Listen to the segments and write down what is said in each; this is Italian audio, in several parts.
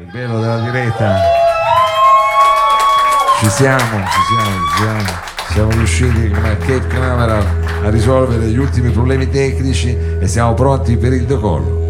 Il bello della diretta. Ci siamo, ci siamo, ci siamo. Siamo riusciti come Cape Canaveral a risolvere gli ultimi problemi tecnici e siamo pronti per il decollo.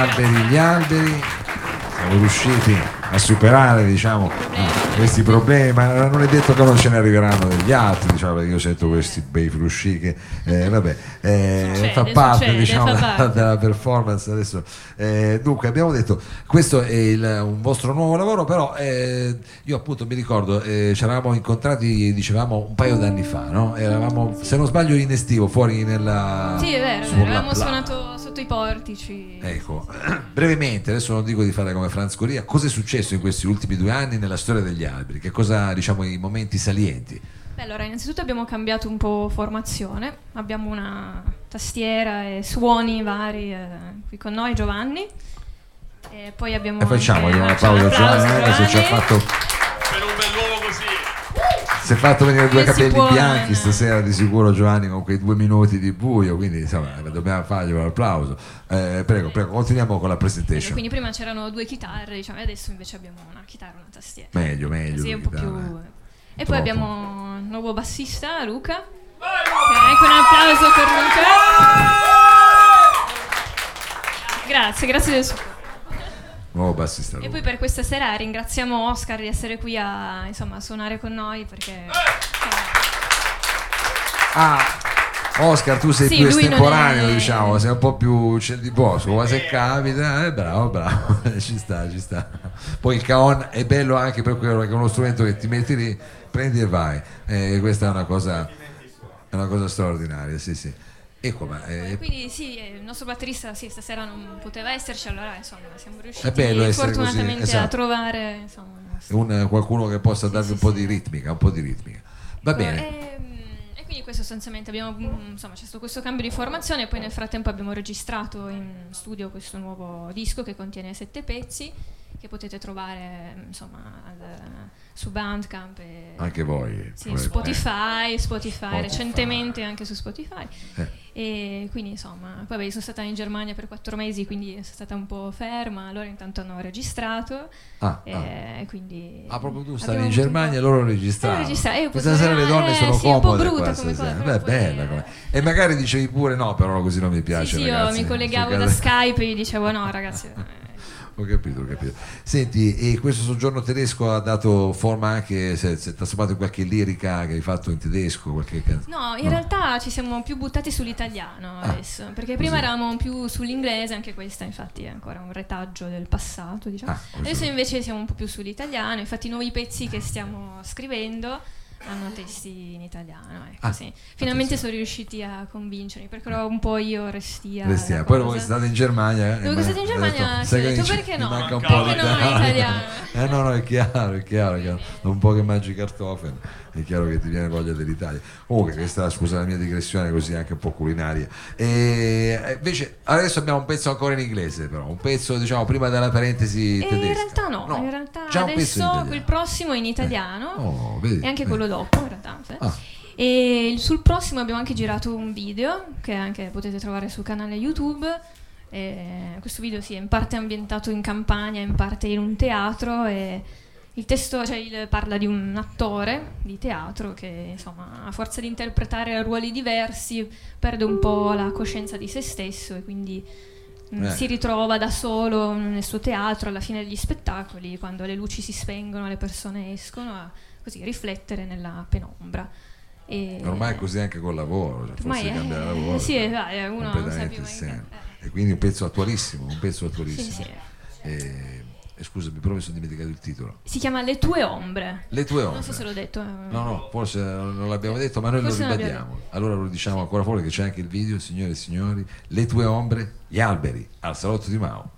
Alberi, gli alberi, siamo riusciti a superare diciamo, questi problemi, ma non è detto che non ce ne arriveranno degli altri, diciamo, perché io sento questi bei frusci che eh, vabbè, eh, Succede, fa parte succede, diciamo, fa parte. della performance adesso. Eh, dunque abbiamo detto questo è il- un vostro nuovo lavoro, però eh, io appunto mi ricordo eh, ci eravamo incontrati dicevamo un paio d'anni fa, no? Eravamo se non sbaglio in estivo fuori nella Sì, è vero, avevamo suonato sotto i portici. Ecco, brevemente, adesso non dico di fare come Franz Coria, cosa è successo in questi ultimi due anni nella storia degli alberi? Che cosa, diciamo, i momenti salienti? Beh, allora, innanzitutto abbiamo cambiato un po' formazione, abbiamo una tastiera e suoni vari eh, qui con noi, Giovanni. E poi abbiamo E facciamogli anche- un facciamo applauso a un Giovanni, eh, che ci ha Giovanni. fatto, si è fatto venire due capelli può, bianchi eh? stasera di sicuro Giovanni con quei due minuti di buio, quindi insomma dobbiamo fargli un applauso. Eh, prego, prego, continuiamo con la presentation. Quindi prima c'erano due chitarre, diciamo, e adesso invece abbiamo una chitarra e una tastiera. Meglio, meglio. È un po' più... chitarra. E Troppo. poi abbiamo il nuovo bassista, Luca. Ok, anche un applauso per Luca. Grazie, grazie del supporto. Bassista. E poi per questa sera ringraziamo Oscar di essere qui a, insomma, a suonare con noi perché... insomma, Ah, Oscar, tu sei Sì, più estemporaneo, è- diciamo, sei un po' più c'è di bosco, ma se capita, eh, bravo, bravo, ci sta, ci sta. Poi il caon è bello anche per quello che è uno strumento che ti metti lì, prendi e vai. Eh, questa è una cosa, è una cosa straordinaria, sì, sì. Ecco, ma eh, Quindi sì, eh, il nostro batterista sì, stasera non poteva esserci, allora insomma siamo riusciti così, fortunatamente a esatto. trovare insomma, un, qualcuno che possa darvi sì, un po' sì. di ritmica, un po' di ritmica. Va bene. Ehm, E, quindi questo sostanzialmente abbiamo, mm, insomma, c'è stato questo cambio di formazione e poi nel frattempo abbiamo registrato in studio questo nuovo disco che contiene sette pezzi che potete trovare insomma al- su Bandcamp e Anche voi. sì. Spotify, Spotify, Spotify. recentemente anche su Spotify. Eh. E quindi insomma, poi beh, sono stata in Germania per quattro mesi, quindi sono stata un po' ferma, loro intanto hanno registrato. Ah, e ah. quindi Ah, proprio tu stavi in Germania e loro. Eh, registra- eh, Questa sera le donne eh, sono sì, è un po' comode brutta come cosa, Beh, bella come- E magari dicevi pure no, però così non mi piace. Sì, sì, io mi collegavo Cioè, da Skype e gli dicevo no ragazzi. Ho capito, ho capito. Senti, e questo soggiorno tedesco ha dato forma anche, se è trasformato in qualche lirica che hai fatto in tedesco? Qualche can- No, in realtà ci siamo più buttati sull'italiano Ah, adesso, perché prima così. eravamo più sull'inglese, anche questa infatti è ancora un retaggio del passato, diciamo. Ah, adesso invece siamo un po' più sull'italiano, infatti i nuovi pezzi che stiamo scrivendo hanno testi in italiano, ecco, Ah, sì. Finalmente attenzione. sono riusciti a convincermi, perché ero un po' io restia. Restia. Poi cosa. voi state in Germania. eh, Dopo che state in Germania, detto, sai che detto, perché no? manca un po' di italiano? Eh no, no, è chiaro, è chiaro, è chiaro. Un po' che mangi cartofani, è chiaro che ti viene voglia dell'Italia. Comunque, questa, scusa la mia digressione così anche un po' culinaria. E invece adesso abbiamo un pezzo ancora in inglese, però, un pezzo diciamo prima della parentesi E tedesca. Eh, in realtà no, in realtà adesso il prossimo è in italiano Oh, vedi, e anche vedi. quello dopo in realtà. sì. Ah. E sul prossimo abbiamo anche girato un video che anche potete trovare sul canale YouTube. E questo video sì, è in parte ambientato in campagna, in parte in un teatro e il testo cioè, il- parla di un attore di teatro che insomma a forza di interpretare ruoli diversi perde un po' la coscienza di se stesso e quindi mm, Eh. si ritrova da solo nel suo teatro alla fine degli spettacoli quando le luci si spengono le persone escono a così riflettere nella penombra. E- Ormai è così anche col lavoro, cioè, forse è- cambia lavoro. sì, cioè, dai, uno non sa più che- E quindi un pezzo attualissimo, un pezzo attualissimo. Sì, sì. E, e scusami, però mi sono dimenticato il titolo. Si chiama Le tue ombre. Le tue ombre. Non so se l'ho detto. eh. No, no, forse non l'abbiamo detto, ma noi Forse lo ribadiamo. Allora lo diciamo ancora fuori che c'è anche il video, signore e signori. Le tue ombre, gli alberi, al salotto di Mao.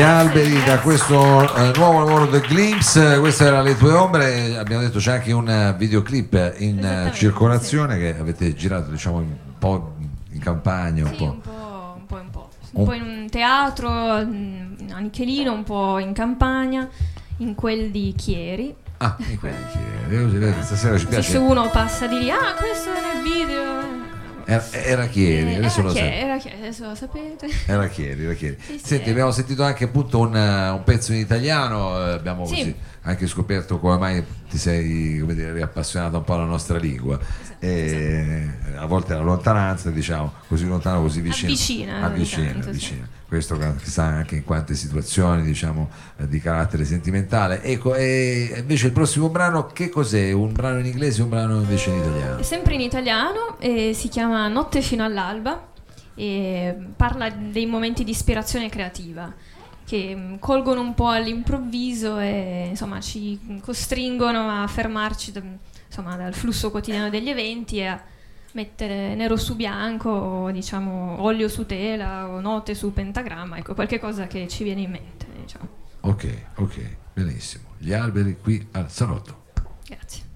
Gli alberi da questo eh, nuovo lavoro The Glimpse, queste erano le tue ombre, abbiamo detto c'è anche un eh, videoclip in eh, circolazione che avete girato diciamo un po' in campagna, un Sì, po'. un po', un po' un po'. Un- po' in un teatro mm, a Nichelino, un po' in campagna, in quel di Chieri. Ah, in che eh, vedete, stasera ci se piace. uno passa di lì, ah questo è nel video. Era, era Chieri, Eh, adesso era lo Chieri, sai. era Chieri, adesso lo sapete. Era Chieri, era Chieri. Sì, sì. Senti, abbiamo sentito anche appunto un, un pezzo in italiano, eh, abbiamo Sì. così anche scoperto come mai ti sei dire, riappassionato un po' alla nostra lingua. Esatto, E, a volte la lontananza, diciamo, così lontano, così vicino. Avvicina, Avvicina, tanto, sì. avvicina. Questo chissà anche in quante situazioni, diciamo, eh, di carattere sentimentale. Ecco, e invece il prossimo brano che cos'è? Un brano in inglese o un brano invece in italiano? È sempre in italiano e si chiama Notte fino all'alba e parla dei momenti di ispirazione creativa che mm, colgono un po' all'improvviso e insomma ci costringono a fermarci da- insomma, dal flusso quotidiano degli eventi e a mettere nero su bianco o diciamo olio su tela o note su pentagramma, ecco qualche cosa che ci viene in mente. Diciamo. Ok, ok, benissimo. Gli alberi qui al salotto. Grazie.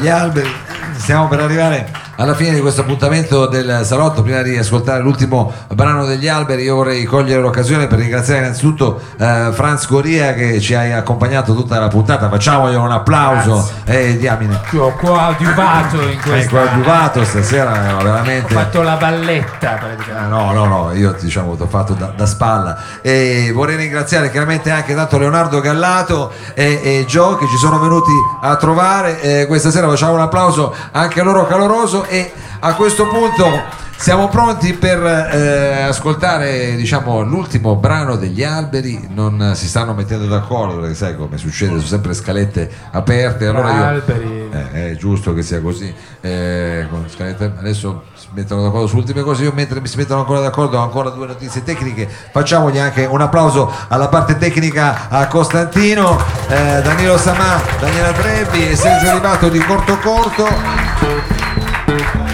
Agli alberi. Stiamo per arrivare alla fine di questo appuntamento del salotto. Prima di ascoltare l'ultimo brano degli alberi, io vorrei cogliere l'occasione per ringraziare innanzitutto eh, Franz Goria che ci ha accompagnato tutta la puntata. Facciamogli un applauso. E diamine. Io ho coadiuvato in Hai questa coadiuvato stasera, Ho veramente. fatto la balletta praticamente. Ah, no, no, no, io diciamo ti ho fatto da, da spalla e vorrei ringraziare chiaramente anche tanto Leonardo Gallato e, e Gio che ci sono venuti a trovare Eh, questa sera facciamo un applauso anche a loro caloroso e a questo punto siamo pronti per eh, ascoltare diciamo l'ultimo brano degli alberi non si stanno mettendo d'accordo perché sai come succede sono sempre scalette aperte allora io Alberi. eh, è giusto che sia così. eh, con scalette- adesso si mettono d'accordo su ultime cose. Io mentre mi si mettono ancora d'accordo ho ancora due notizie tecniche. Facciamogli anche un applauso alla parte tecnica a Costantino, eh, Danilo Samà, Daniela Trebbi e Sergio Rivato di Corto Corto.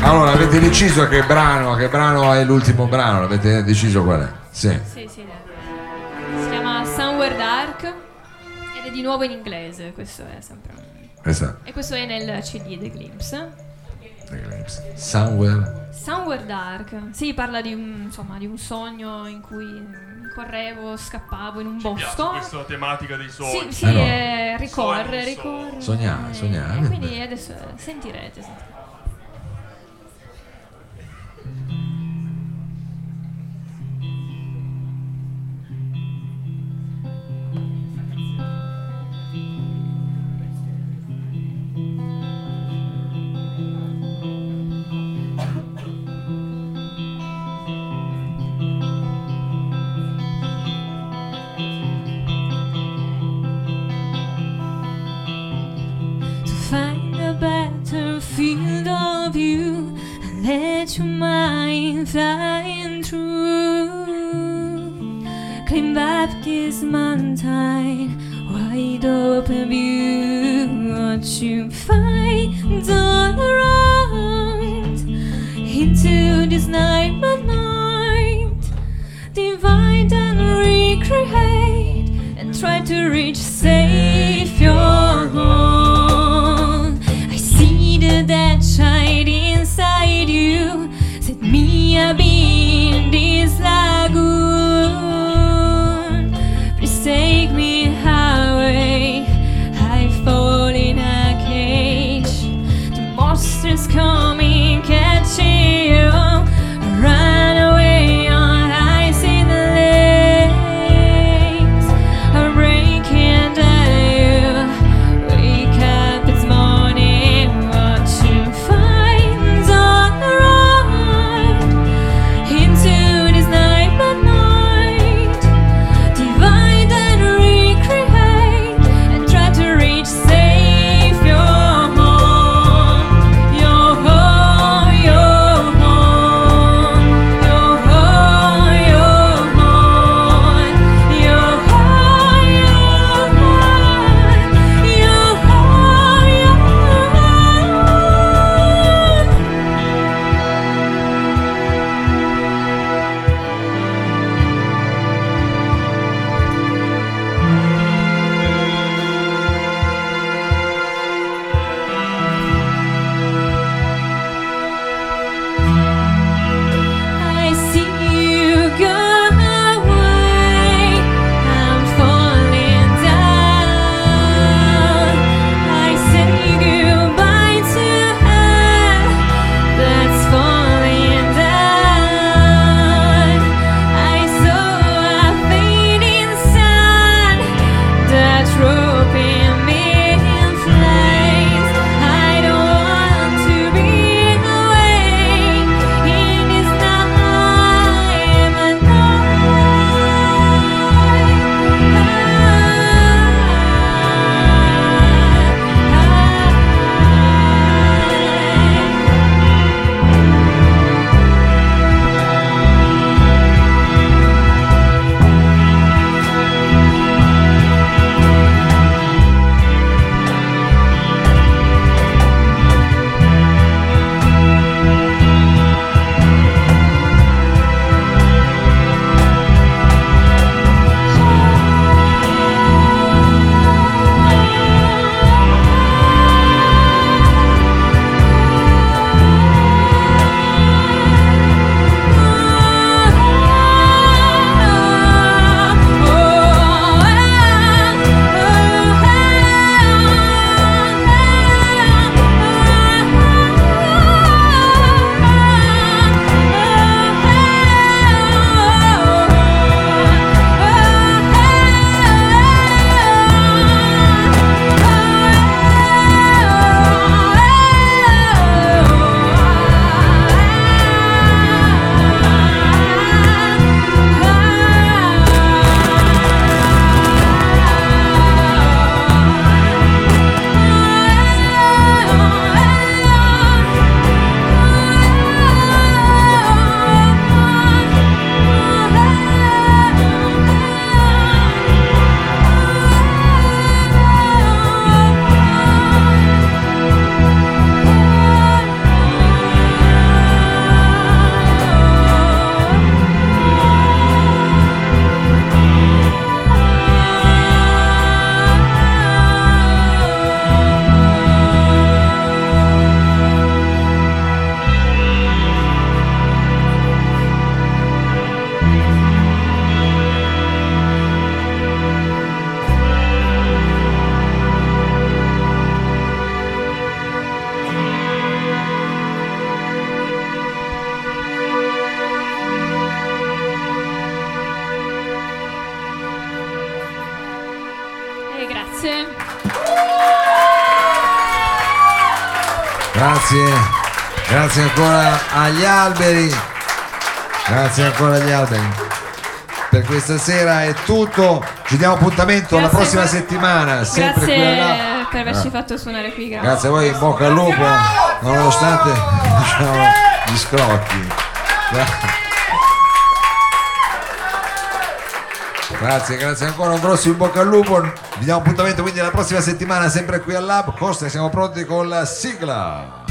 Allora, avete deciso che brano, che brano è l'ultimo brano? L'avete deciso qual è? Sì. Sì, sì, dai. Si chiama Somewhere Dark ed è di nuovo in inglese, questo è sempre un- Esatto. E questo è nel CD The Glimpse. Somewhere. Somewhere Dark, sì, parla di un, insomma, di un sogno in cui correvo, scappavo in un Ci piace bosco. questa tematica dei Sì, sogni. sì, Eh no. eh, ricorre, ricorre. Sognare, Eh, sognare. E quindi adesso eh, sentirete. sentirete. And try to reach grazie ancora agli alberi, grazie ancora agli alberi. Per questa sera è tutto, ci diamo appuntamento la Grazie prossima per- settimana, sempre qui Grazie alla... per averci Ah. fatto suonare qui. Grazie. Grazie a voi, in bocca al lupo, nonostante diciamo, gli scrocchi. Gra- Grazie, grazie ancora, un grosso in bocca al lupo. Vi diamo appuntamento quindi la prossima settimana, sempre qui al Lab. Costa, siamo pronti con la sigla.